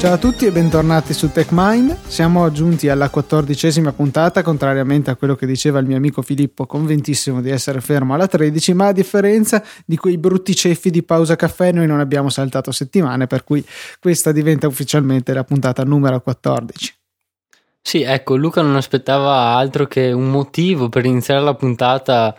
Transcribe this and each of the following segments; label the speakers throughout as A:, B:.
A: Ciao a tutti e bentornati su TechMind. Siamo giunti alla quattordicesima puntata, contrariamente a quello che diceva il mio amico Filippo, convintissimo di essere fermo alla 13, ma a differenza di quei brutti ceffi di pausa caffè, noi non abbiamo saltato settimane, per cui questa diventa ufficialmente la puntata numero 14.
B: Sì, ecco, Luca non aspettava altro che un motivo per iniziare la puntata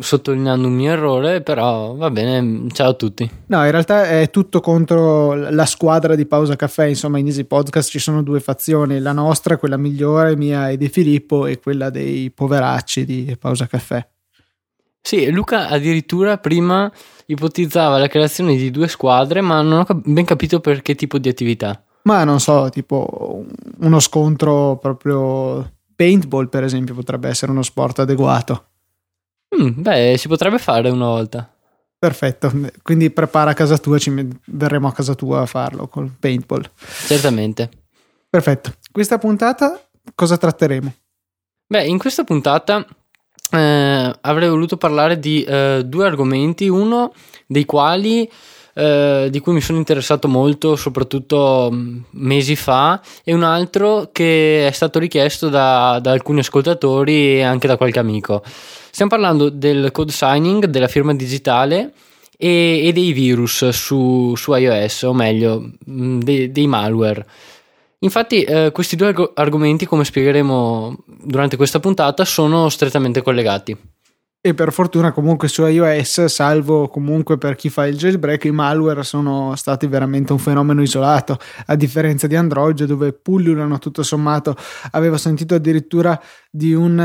B: sottolineando un mio errore, però va bene, ciao a tutti.
A: No, in realtà è tutto contro la squadra di Pausa Caffè, insomma in Easy Podcast ci sono due fazioni, la nostra, quella migliore, mia e di Filippo, e quella dei poveracci di Pausa Caffè.
B: Sì, Luca addirittura prima ipotizzava la creazione di due squadre, ma non ho ben capito per che tipo di attività.
A: Ma non so, tipo uno scontro proprio paintball, per esempio, potrebbe essere uno sport adeguato.
B: Mm, beh, si potrebbe fare una volta.
A: Perfetto, quindi prepara a casa tua, ci verremo a casa tua a farlo col paintball.
B: Certamente.
A: Perfetto. Questa puntata cosa tratteremo?
B: Beh, in questa puntata eh, avrei voluto parlare di eh, due argomenti, uno dei quali eh, di cui mi sono interessato molto, soprattutto mm, mesi fa, e un altro che è stato richiesto da, da alcuni ascoltatori e anche da qualche amico. Stiamo parlando del code signing, della firma digitale e, e dei virus su, su, iOS, o meglio, mm, dei, dei malware. Infatti, eh, questi due argomenti, come spiegheremo durante questa puntata, sono strettamente collegati
A: e per fortuna comunque su iOS, salvo comunque per chi fa il jailbreak, i malware sono stati veramente un fenomeno isolato, a differenza di Android dove pullulano tutto sommato. Avevo sentito addirittura di, un,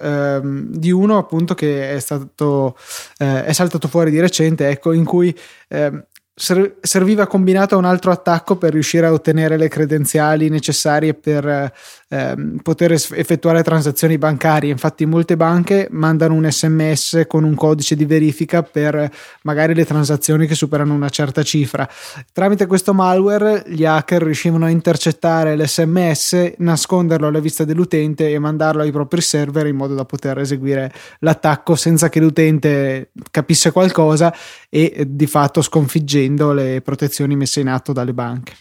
A: ehm, di uno appunto che è stato eh, è saltato fuori di recente, ecco, in cui eh, serviva combinato a un altro attacco per riuscire a ottenere le credenziali necessarie per ehm, poter effettuare transazioni bancarie. Infatti, molte banche mandano un sms con un codice di verifica per magari le transazioni che superano una certa cifra. Tramite questo malware, gli hacker riuscivano a intercettare l'sms, nasconderlo alla vista dell'utente e mandarlo ai propri server in modo da poter eseguire l'attacco senza che l'utente capisse qualcosa e di fatto sconfiggendo le protezioni messe in atto dalle banche.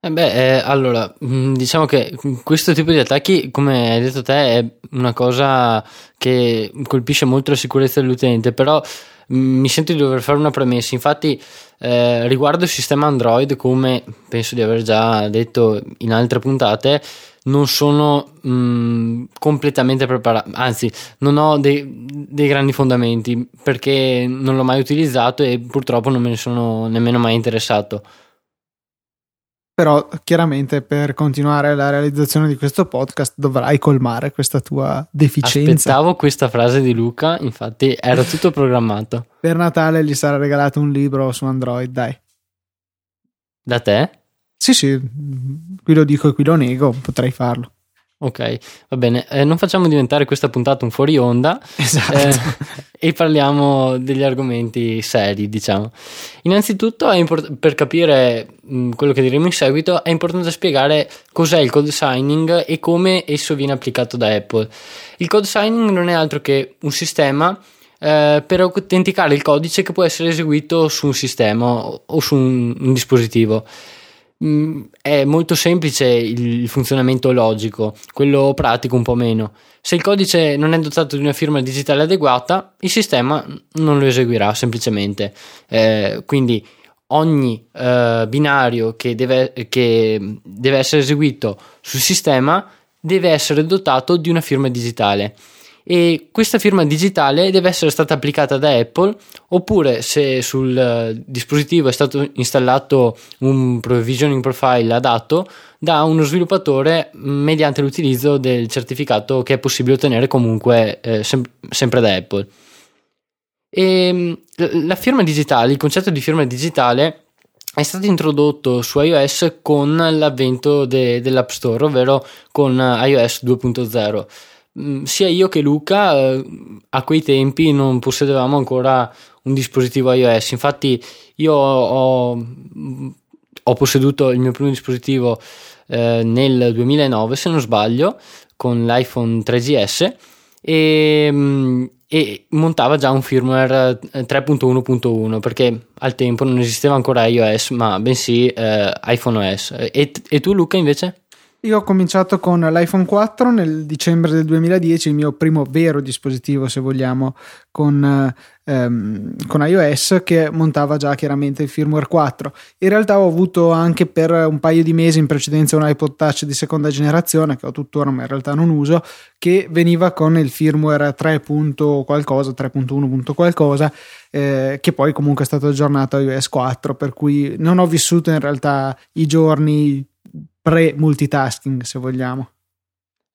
B: Eh beh, eh, allora, mm, diciamo che questo tipo di attacchi, come hai detto te, è una cosa che colpisce molto la sicurezza dell'utente, però mm, mi sento di dover fare una premessa. Infatti, eh, riguardo il sistema Android, come penso di aver già detto in altre puntate, non sono mh, completamente preparato, anzi, non ho dei, dei, grandi fondamenti perché non l'ho mai utilizzato e purtroppo non me ne sono nemmeno mai interessato
A: però chiaramente per continuare la realizzazione di questo podcast dovrai colmare questa tua deficienza.
B: Aspettavo questa frase di Luca, infatti era tutto programmato.
A: per Natale gli sarà regalato un libro su Android, dai.
B: Da te?
A: Sì, sì, qui lo dico e qui lo nego, potrei farlo.
B: Ok, va bene. Eh, non facciamo diventare questa puntata un fuori onda
A: esatto. eh,
B: e parliamo degli argomenti seri, diciamo. Innanzitutto, import- per capire mh, mm, quello che diremo in seguito, è importante spiegare cos'è il code signing e come esso viene applicato da Apple. Il code signing non è altro che un sistema eh, per autenticare il codice che può essere eseguito su un sistema o, o su un, un dispositivo. Mm, è molto semplice il funzionamento logico, quello pratico un po' meno. Se il codice non è dotato di una firma digitale adeguata, il sistema non lo eseguirà semplicemente. Eh, quindi ogni eh, binario che deve, che deve essere eseguito sul sistema deve essere dotato di una firma digitale e questa firma digitale deve essere stata applicata da Apple oppure se sul eh, dispositivo è stato installato un provisioning profile adatto da uno sviluppatore mediante l'utilizzo del certificato che è possibile ottenere comunque eh, sem- sempre da Apple. E mm, la firma digitale, il concetto di firma digitale è stato introdotto su iOS con l'avvento de- dell'App Store, ovvero con iOS 2.0. Mm, sia io che Luca eh, a quei tempi non possedevamo ancora un dispositivo iOS. Infatti, io ho, ho posseduto il mio primo dispositivo eh, nel 2009, se non sbaglio, con l'iPhone 3GS e, mm, e montava già un firmware 3.1.1 eh, perché al tempo non esisteva ancora iOS ma bensì eh, iPhone OS e, e tu Luca invece?
A: Io ho cominciato con l'iPhone 4 nel dicembre del 2010, il mio primo vero dispositivo, se vogliamo, con, ehm, con, iOS che montava già chiaramente il firmware 4. In realtà ho avuto anche per un paio di mesi in precedenza un iPod Touch di seconda generazione, che ho tuttora ma in realtà non uso, che veniva con il firmware 3. qualcosa, 3.1. qualcosa, eh, che poi comunque è stato aggiornato a iOS 4, per cui non ho vissuto in realtà i giorni pre-multitasking, se vogliamo.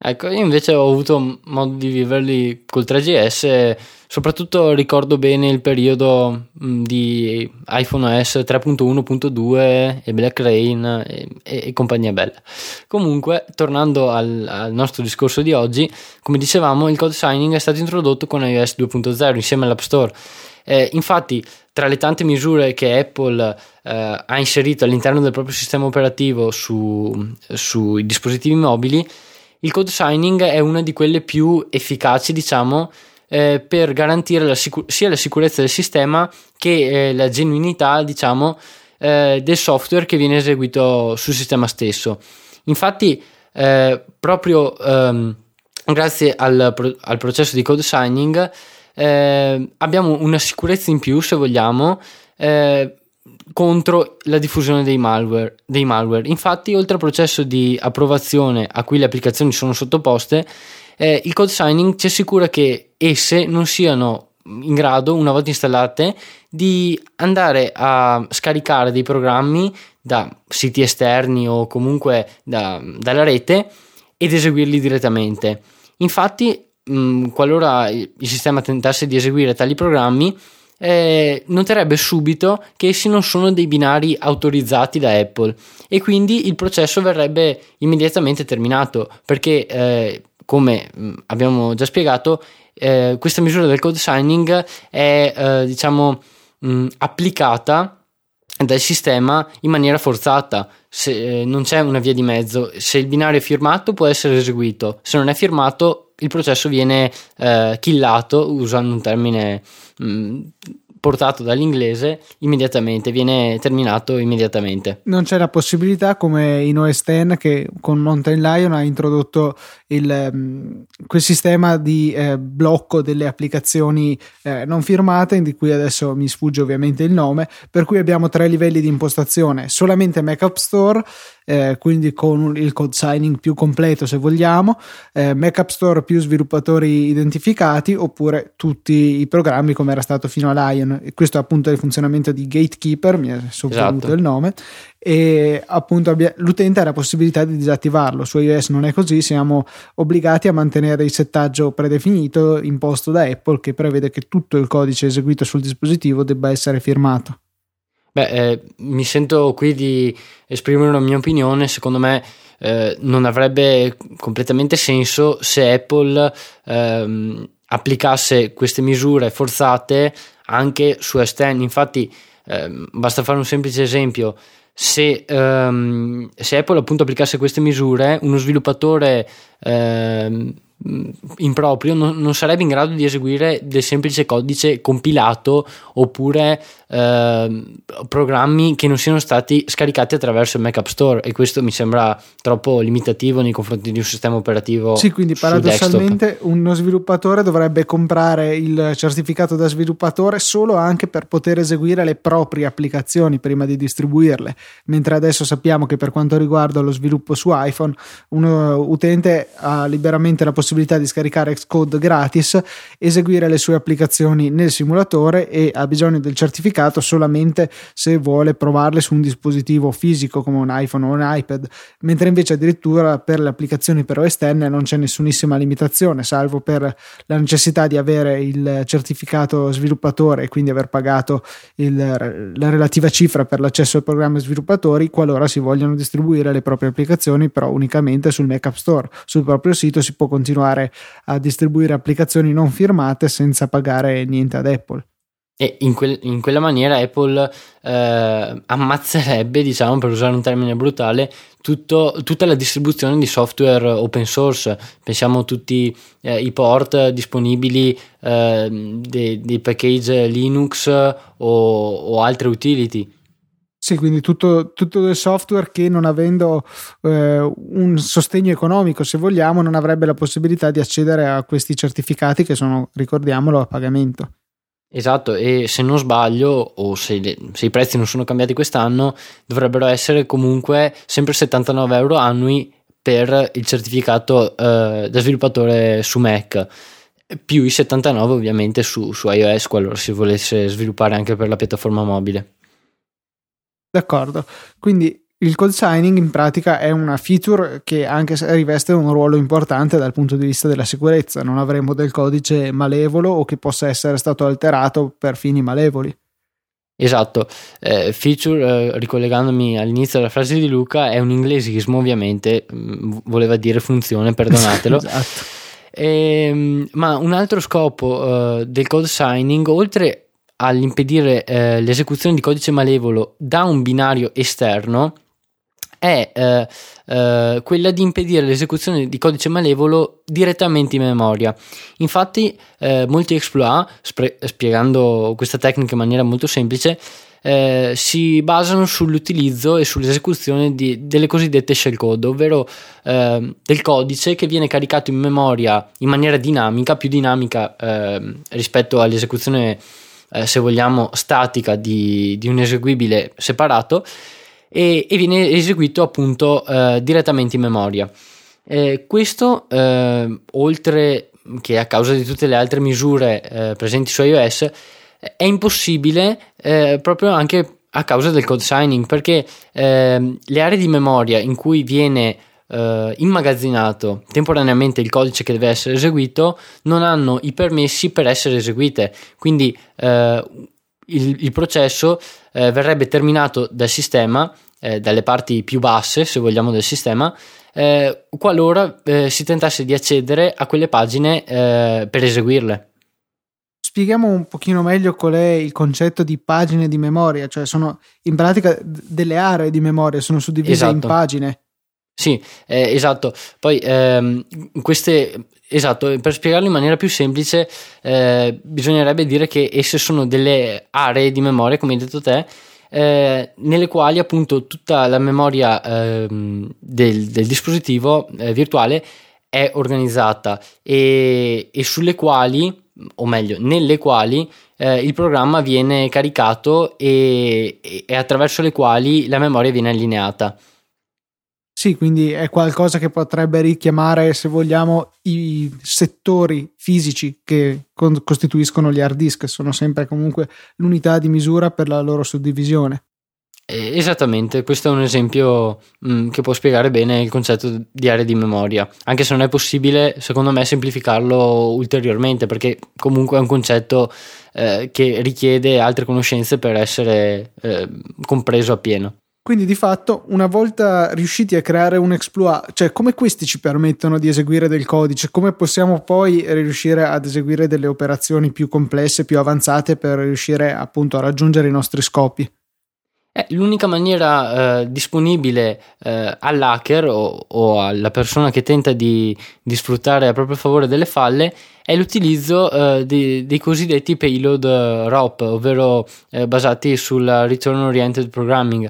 B: Ecco, io invece ho avuto modo di viverli col 3GS, soprattutto ricordo bene il periodo di iPhone OS 3.1.2 e Black Rain e, e, compagnia bella. Comunque, tornando al, al, nostro discorso di oggi, come dicevamo, il code signing è stato introdotto con iOS 2.0 insieme all'App Store. Eh, infatti, tra le tante misure che Apple eh, ha inserito all'interno del proprio sistema operativo su, sui dispositivi mobili, il code signing è una di quelle più efficaci, diciamo, eh, per garantire la sicur- sia la sicurezza del sistema che eh, la genuinità, diciamo, eh, del software che viene eseguito sul sistema stesso. Infatti, eh, proprio ehm, grazie al, pro- al processo di code signing, eh, abbiamo una sicurezza in più, se vogliamo, eh, contro la diffusione dei malware, dei malware. Infatti, oltre al processo di approvazione a cui le applicazioni sono sottoposte, eh, il code signing ci assicura che esse non siano in grado, una volta installate, di andare a scaricare dei programmi da siti esterni o comunque da, dalla rete ed eseguirli direttamente. Infatti, mh, qualora il sistema tentasse di eseguire tali programmi, eh, noterebbe subito che essi non sono dei binari autorizzati da Apple e quindi il processo verrebbe immediatamente terminato perché, eh, come mm, abbiamo già spiegato, eh, questa misura del code signing è eh, diciamo mh, mm, applicata dal sistema in maniera forzata, se eh, non c'è una via di mezzo, se il binario è firmato può essere eseguito, se non è firmato il processo viene eh, killato usando un termine mh, mm, portato dall'inglese immediatamente, viene terminato immediatamente.
A: Non c'è la possibilità come in OS X che con Mountain Lion ha introdotto il, um, quel sistema di eh, blocco delle applicazioni eh, non firmate, di cui adesso mi sfugge ovviamente il nome, per cui abbiamo tre livelli di impostazione, solamente Mac App Store, eh, quindi con il code signing più completo se vogliamo, eh, Mac App Store più sviluppatori identificati oppure tutti i programmi come era stato fino a Lion. E questo è appunto il funzionamento di Gatekeeper, mi è sovvenuto esatto. il nome, e appunto abbia, l'utente ha la possibilità di disattivarlo. Su iOS non è così, siamo obbligati a mantenere il settaggio predefinito imposto da Apple che prevede che tutto il codice eseguito sul dispositivo debba essere firmato.
B: Beh, eh, mi sento qui di esprimere una mia opinione, secondo me eh, non avrebbe completamente senso se Apple ehm, applicasse queste misure forzate anche su S10. Infatti, ehm, basta fare un semplice esempio. Se, ehm, se, Apple appunto applicasse queste misure, uno sviluppatore ehm, improprio non, non, sarebbe in grado di eseguire del semplice codice compilato oppure eh, programmi che non siano stati scaricati attraverso il Mac App Store e questo mi sembra troppo limitativo nei confronti di un sistema operativo
A: sì quindi paradossalmente uno sviluppatore dovrebbe comprare il certificato da sviluppatore solo anche per poter eseguire le proprie applicazioni prima di distribuirle. Mentre adesso sappiamo che per quanto riguarda lo sviluppo su iPhone un utente ha liberamente la possibilità possibilità di scaricare Xcode gratis, eseguire le sue applicazioni nel simulatore e ha bisogno del certificato solamente se vuole provarle su un dispositivo fisico come un iPhone o un iPad, mentre invece addirittura per le applicazioni però esterne non c'è nessunissima limitazione, salvo per la necessità di avere il certificato sviluppatore e quindi aver pagato il, la relativa cifra per l'accesso al programma sviluppatori qualora si vogliono distribuire le proprie applicazioni però unicamente sul Mac App Store. Sul proprio sito si può continuare continuare a distribuire applicazioni non firmate senza pagare niente ad Apple.
B: E in, quel, in, quella maniera Apple eh, ammazzerebbe, diciamo, per usare un termine brutale, tutto, tutta la distribuzione di software open source. Pensiamo a tutti eh, i port disponibili eh, dei, dei, package Linux o, o altre utility.
A: Sì, quindi tutto, tutto del software che non avendo eh, un sostegno economico, se vogliamo, non avrebbe la possibilità di accedere a questi certificati che sono, ricordiamolo, a pagamento.
B: Esatto, e se non sbaglio, o se, se, i prezzi non sono cambiati quest'anno, dovrebbero essere comunque sempre 79 euro annui per il certificato eh, da sviluppatore su Mac, più i 79 ovviamente su, su iOS qualora si volesse sviluppare anche per la piattaforma mobile.
A: D'accordo, quindi il cold signing in pratica è una feature che anche se riveste un ruolo importante dal punto di vista della sicurezza, non avremo del codice malevolo o che possa essere stato alterato per fini malevoli.
B: Esatto, eh, feature, eh, ricollegandomi all'inizio della frase di Luca, è un inglesismo ovviamente, mh, mm, voleva dire funzione, perdonatelo. esatto. E, ehm, ma un altro scopo uh, del code signing, oltre all'impedire uh, l'esecuzione di codice malevolo da un binario esterno, è eh, eh, quella di impedire l'esecuzione di codice malevolo direttamente in memoria. Infatti, eh, molti exploit, spre- spiegando questa tecnica in maniera molto semplice, eh, si basano sull'utilizzo e sull'esecuzione di, delle cosiddette shellcode, ovvero eh, del codice che viene caricato in memoria in maniera dinamica, più dinamica eh, rispetto all'esecuzione, eh, se vogliamo, statica di, di un eseguibile separato e, e viene eseguito appunto eh, direttamente in memoria. Eh, questo, eh, oltre che a causa di tutte le altre misure eh, presenti su iOS, è impossibile eh, proprio anche a causa del code signing, perché ehm, le aree di memoria in cui viene Uh, immagazzinato temporaneamente il codice che deve essere eseguito non hanno i permessi per essere eseguite quindi uh, il, il, processo uh, verrebbe terminato dal sistema eh, dalle parti più basse, se vogliamo, del sistema, eh, qualora eh, si tentasse di accedere a quelle pagine eh, per eseguirle.
A: Spieghiamo un pochino meglio qual è il concetto di pagine di memoria, cioè sono in pratica delle aree di memoria, sono suddivise esatto. in pagine.
B: Sì, eh, esatto. Poi ehm, queste Esatto, per spiegarlo in maniera più semplice, eh, bisognerebbe dire che esse sono delle aree di memoria, come hai detto te, eh, nelle quali appunto tutta la memoria eh, del, del, dispositivo eh, virtuale è organizzata e, e, sulle quali, o meglio, nelle quali eh, il programma viene caricato e, e attraverso le quali la memoria viene allineata.
A: Sì, quindi è qualcosa che potrebbe richiamare, se vogliamo, i settori fisici che con- costituiscono gli hard disk, sono sempre comunque l'unità di misura per la loro suddivisione.
B: Esattamente, questo è un esempio mh, mm, che può spiegare bene il concetto di aree di memoria, anche se non è possibile, secondo me, semplificarlo ulteriormente, perché comunque è un concetto eh, che richiede altre conoscenze per essere eh, compreso appieno.
A: Quindi di fatto, una volta riusciti a creare un exploit, cioè come questi ci permettono di eseguire del codice, come possiamo poi riuscire ad eseguire delle operazioni più complesse, più avanzate per riuscire appunto a raggiungere i nostri scopi?
B: Eh, l'unica maniera eh, disponibile eh, all'hacker o, o, alla persona che tenta di, di, sfruttare a proprio favore delle falle è l'utilizzo eh, di, dei cosiddetti payload eh, ROP, ovvero eh, basati sul Return Oriented Programming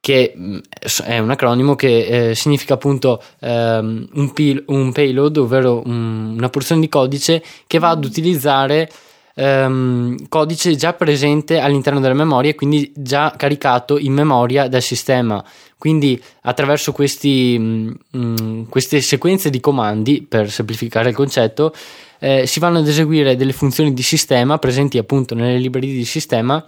B: che mm, è un acronimo che eh, significa appunto ehm, un, pil- un, payload, ovvero un, una porzione di codice che va ad utilizzare ehm, codice già presente all'interno della memoria e quindi già caricato in memoria dal sistema. Quindi attraverso questi, mh, mm, mm, queste sequenze di comandi, per semplificare il concetto, eh, si vanno ad eseguire delle funzioni di sistema presenti appunto nelle librerie di sistema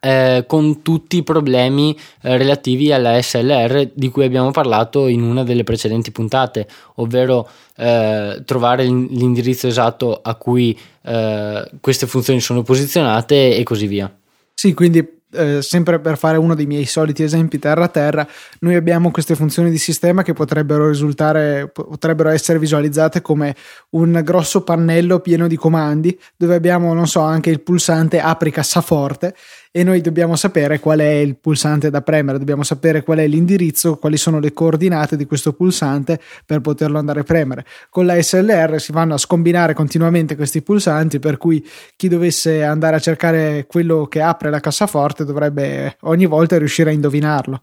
B: eh, con tutti i problemi eh, relativi alla SLR di cui abbiamo parlato in una delle precedenti puntate, ovvero eh, trovare l'indirizzo esatto a cui eh, queste funzioni sono posizionate e così via.
A: Sì, quindi eh, sempre per fare uno dei miei soliti esempi terra-terra, noi abbiamo queste funzioni di sistema che potrebbero risultare, potrebbero essere visualizzate come un grosso pannello pieno di comandi dove abbiamo, non so, anche il pulsante apri cassaforte e noi dobbiamo sapere qual è il pulsante da premere, dobbiamo sapere qual è l'indirizzo, quali sono le coordinate di questo pulsante per poterlo andare a premere. Con la SLR si vanno a scombinare continuamente questi pulsanti, per cui chi dovesse andare a cercare quello che apre la cassaforte dovrebbe ogni volta riuscire a indovinarlo.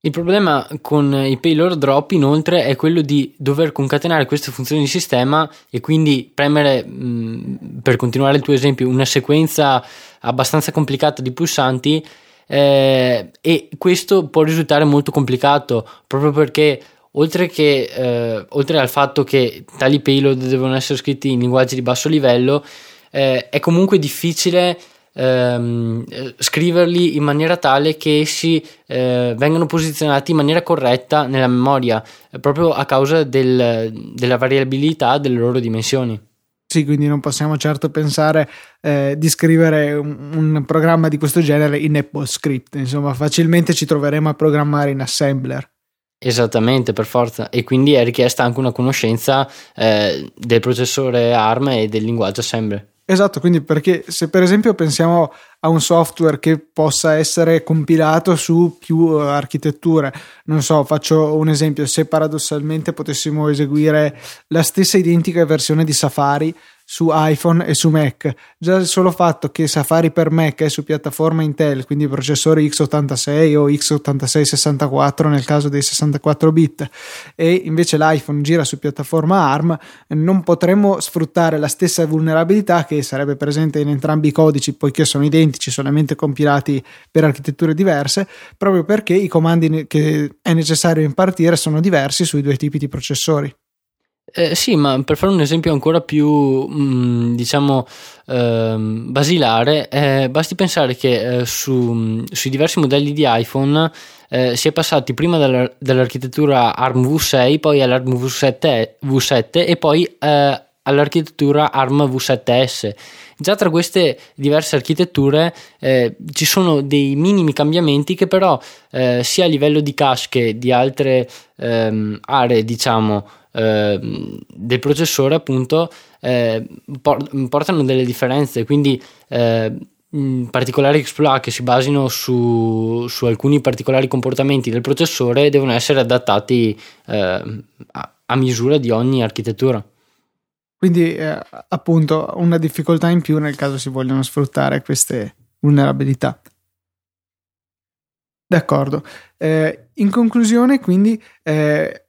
B: Il problema con i payload drop inoltre è quello di dover concatenare queste funzioni di sistema e quindi premere, mh, per continuare il tuo esempio, una sequenza abbastanza complicata di pulsanti eh, e questo può risultare molto complicato proprio perché oltre, che, eh, oltre al fatto che tali payload devono essere scritti in linguaggi di basso livello, eh, è comunque difficile ehm, scriverli in maniera tale che essi eh, vengano posizionati in maniera corretta nella memoria, eh, proprio a causa del, della variabilità delle loro dimensioni.
A: Sì, quindi non possiamo certo pensare eh, di scrivere un, un, programma di questo genere in AppleScript, insomma facilmente ci troveremo a programmare in assembler.
B: Esattamente, per forza, e quindi è richiesta anche una conoscenza eh, del processore ARM e del linguaggio assembler.
A: Esatto, quindi perché se per esempio pensiamo a un software che possa essere compilato su più eh, architetture, non so, faccio un esempio, se paradossalmente potessimo eseguire la stessa identica versione di Safari su iPhone e su Mac. Già il solo fatto che Safari per Mac è su piattaforma Intel, quindi processore x86 o x86-64 nel caso dei 64 bit, e invece l'iPhone gira su piattaforma ARM, non potremmo sfruttare la stessa vulnerabilità che sarebbe presente in entrambi i codici, poiché sono identici, solamente compilati per architetture diverse, proprio perché i comandi che è necessario impartire sono diversi sui due tipi di processori.
B: Eh, sì, ma per fare un esempio ancora più, mh, mm, diciamo, eh, basilare, eh, basti pensare che eh, su, sui diversi modelli di iPhone eh, si è passati prima dalla, dall'architettura ARM V6, poi all'ARM V7, V7 e poi eh, all'architettura ARM V7S. Già tra queste diverse architetture eh, ci sono dei minimi cambiamenti che però eh, sia a livello di cache che di altre ehm, aree, diciamo, Ehm, del processore appunto eh, portano delle differenze quindi eh, particolari exploit che si basino su, su, alcuni particolari comportamenti del processore devono essere adattati eh, a, a, misura di ogni architettura.
A: Quindi eh, appunto una difficoltà in più nel caso si vogliano sfruttare queste vulnerabilità. D'accordo. Eh, in conclusione, quindi, eh,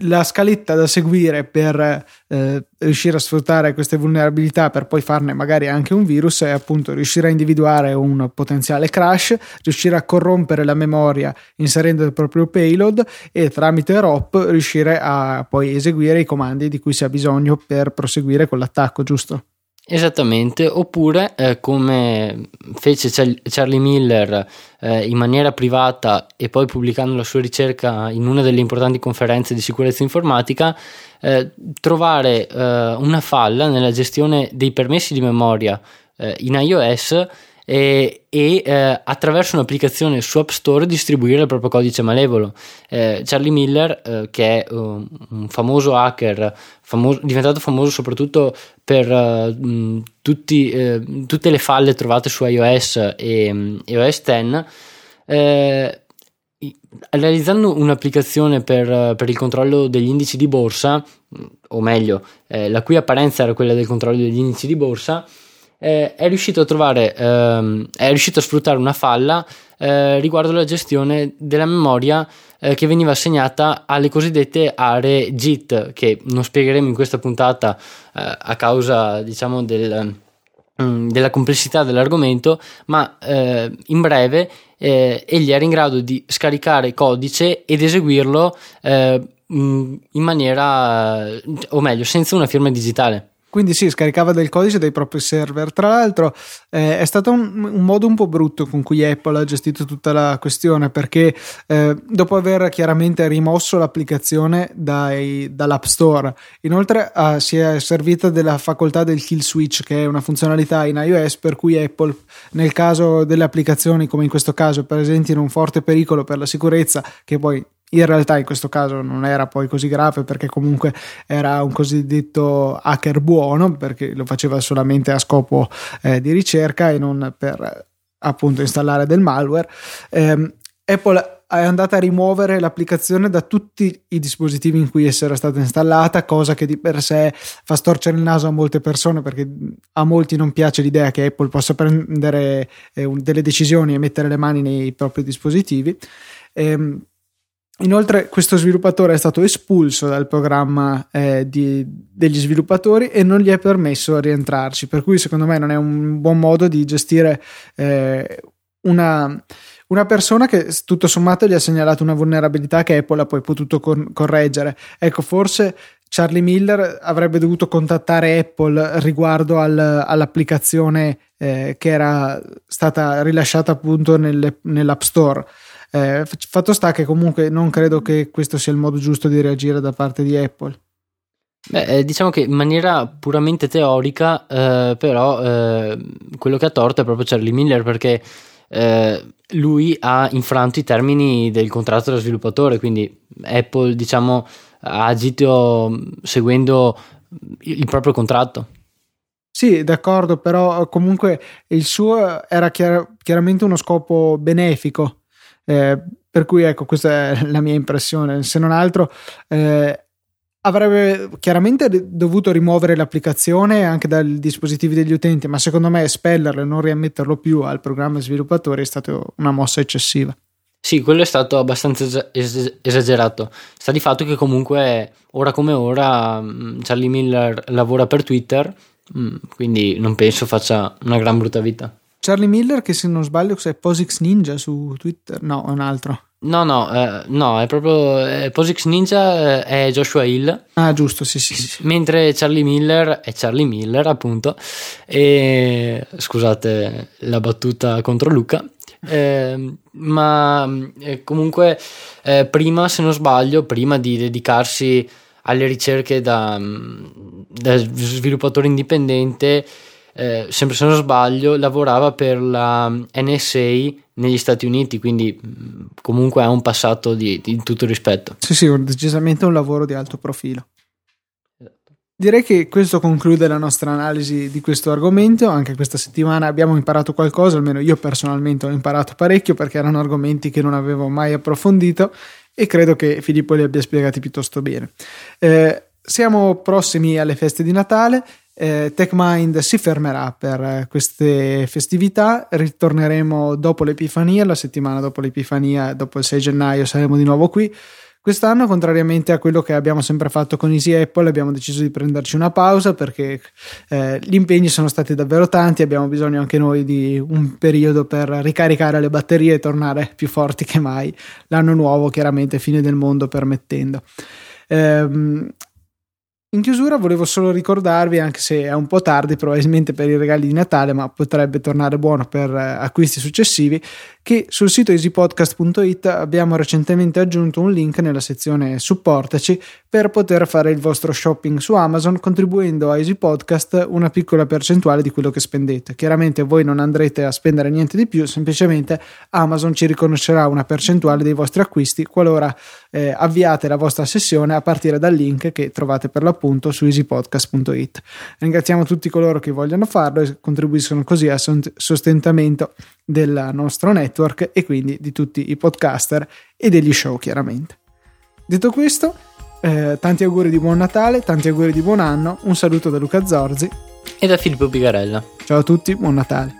A: la scaletta da seguire per eh, riuscire a sfruttare queste vulnerabilità per poi farne magari anche un virus è appunto riuscire a individuare un potenziale crash, riuscire a corrompere la memoria inserendo il proprio payload e tramite ROP riuscire a poi eseguire i comandi di cui si ha bisogno per proseguire con l'attacco, giusto?
B: Esattamente, oppure eh, come fece Charlie Miller eh, in maniera privata e poi pubblicando la sua ricerca in una delle importanti conferenze di sicurezza informatica, eh, trovare eh, una falla nella gestione dei permessi di memoria eh, in iOS e, e eh, attraverso un'applicazione su App Store distribuire il proprio codice malevolo. Eh, Charlie Miller, eh, che è uh, un famoso hacker, famoso, diventato famoso soprattutto per uh, mh, tutti, eh, tutte le falle trovate su iOS e, e OS X, eh, realizzando un'applicazione per, per, il controllo degli indici di borsa, o meglio, eh, la cui apparenza era quella del controllo degli indici di borsa, eh, è riuscito a trovare, ehm, è riuscito a sfruttare una falla eh, riguardo la gestione della memoria eh, che veniva assegnata alle cosiddette aree JIT, che non spiegheremo in questa puntata eh, a causa, diciamo, del, mm, della complessità dell'argomento, ma eh, in breve eh, egli era in grado di scaricare codice ed eseguirlo mm, in maniera, o meglio, senza una firma digitale.
A: Quindi sì, scaricava del codice dai propri server. Tra l'altro eh, è stato un, un, modo un po' brutto con cui Apple ha gestito tutta la questione perché eh, dopo aver chiaramente rimosso l'applicazione dai, dall'App Store, inoltre eh, si è servita della facoltà del kill switch che è una funzionalità in iOS per cui Apple nel caso delle applicazioni come in questo caso presentino un forte pericolo per la sicurezza che poi in realtà in questo caso non era poi così grave perché comunque era un cosiddetto hacker buono perché lo faceva solamente a scopo eh, di ricerca e non per appunto installare del malware. Eh, Apple è andata a rimuovere l'applicazione da tutti i dispositivi in cui era stata installata, cosa che di per sé fa storcere il naso a molte persone perché a molti non piace l'idea che Apple possa prendere eh, delle decisioni e mettere le mani nei propri dispositivi. Eh, Inoltre questo sviluppatore è stato espulso dal programma eh, di, degli sviluppatori e non gli è permesso rientrarci, per cui secondo me non è un buon modo di gestire eh, una, una, persona che tutto sommato gli ha segnalato una vulnerabilità che Apple ha poi potuto cor- correggere. Ecco, forse Charlie Miller avrebbe dovuto contattare Apple riguardo al, all'applicazione eh, che era stata rilasciata appunto nel, nell'App Store eh, fatto sta che comunque non credo che questo sia il modo giusto di reagire da parte di Apple.
B: Beh, eh, diciamo che in maniera puramente teorica, eh, però eh, quello che ha torto è proprio Charlie Miller perché eh, lui ha infranto i termini del contratto dello sviluppatore, quindi Apple diciamo ha agito seguendo il proprio contratto.
A: Sì, d'accordo, però comunque il suo era chiar- chiaramente uno scopo benefico eh, per cui ecco, questa è la mia impressione. Se non altro, eh, avrebbe chiaramente dovuto rimuovere l'applicazione anche dai dispositivi degli utenti, ma secondo me espellerlo e non riammetterlo più al programma sviluppatore è stata una mossa eccessiva.
B: Sì, quello è stato abbastanza es- esagerato. Sta di fatto che comunque ora come ora mm, Charlie Miller lavora per Twitter, mm, quindi non penso faccia una gran brutta vita.
A: Charlie Miller, che se non sbaglio è Posix Ninja su Twitter, no, è un altro.
B: No, no, eh, no, è proprio eh, Posix Ninja eh, è Joshua Hill.
A: Ah, giusto, sì, sì, sì.
B: Mentre Charlie Miller è Charlie Miller, appunto. E scusate la battuta contro Luca. Eh, ma comunque, eh, prima, se non sbaglio, prima di dedicarsi alle ricerche da, da sviluppatore indipendente, eh, sempre se non sbaglio, lavorava per la NSA negli Stati Uniti, quindi mm, comunque ha un passato di, di tutto rispetto.
A: Sì, sì, decisamente un lavoro di alto profilo. Esatto. Direi che questo conclude la nostra analisi di questo argomento. Anche questa settimana abbiamo imparato qualcosa, almeno io personalmente ho imparato parecchio perché erano argomenti che non avevo mai approfondito e credo che Filippo li abbia spiegati piuttosto bene. Eh, siamo prossimi alle feste di Natale eh, TechMind si fermerà per eh, queste festività, ritorneremo dopo l'Epifania, la settimana dopo l'Epifania, dopo il 6 gennaio saremo di nuovo qui. Quest'anno, contrariamente a quello che abbiamo sempre fatto con Easy Apple, abbiamo deciso di prenderci una pausa perché eh, gli impegni sono stati davvero tanti, abbiamo bisogno anche noi di un periodo per ricaricare le batterie e tornare più forti che mai. L'anno nuovo, chiaramente, fine del mondo permettendo. Eh, in chiusura volevo solo ricordarvi, anche se è un po' tardi probabilmente per i regali di Natale, ma potrebbe tornare buono per eh, acquisti successivi, che sul sito easypodcast.it abbiamo recentemente aggiunto un link nella sezione supportaci per poter fare il vostro shopping su Amazon contribuendo a Easy Podcast una piccola percentuale di quello che spendete. Chiaramente voi non andrete a spendere niente di più, semplicemente Amazon ci riconoscerà una percentuale dei vostri acquisti qualora eh, avviate la vostra sessione a partire dal link che trovate per l'appunto su easypodcast.it. Ringraziamo tutti coloro che vogliono farlo e contribuiscono così al sostentamento del nostro network e quindi di tutti i podcaster e degli show chiaramente. Detto questo, eh, tanti auguri di buon Natale, tanti auguri di buon anno, un saluto da Luca Zorzi
B: e da Filippo Bigarella.
A: Ciao a tutti, buon Natale.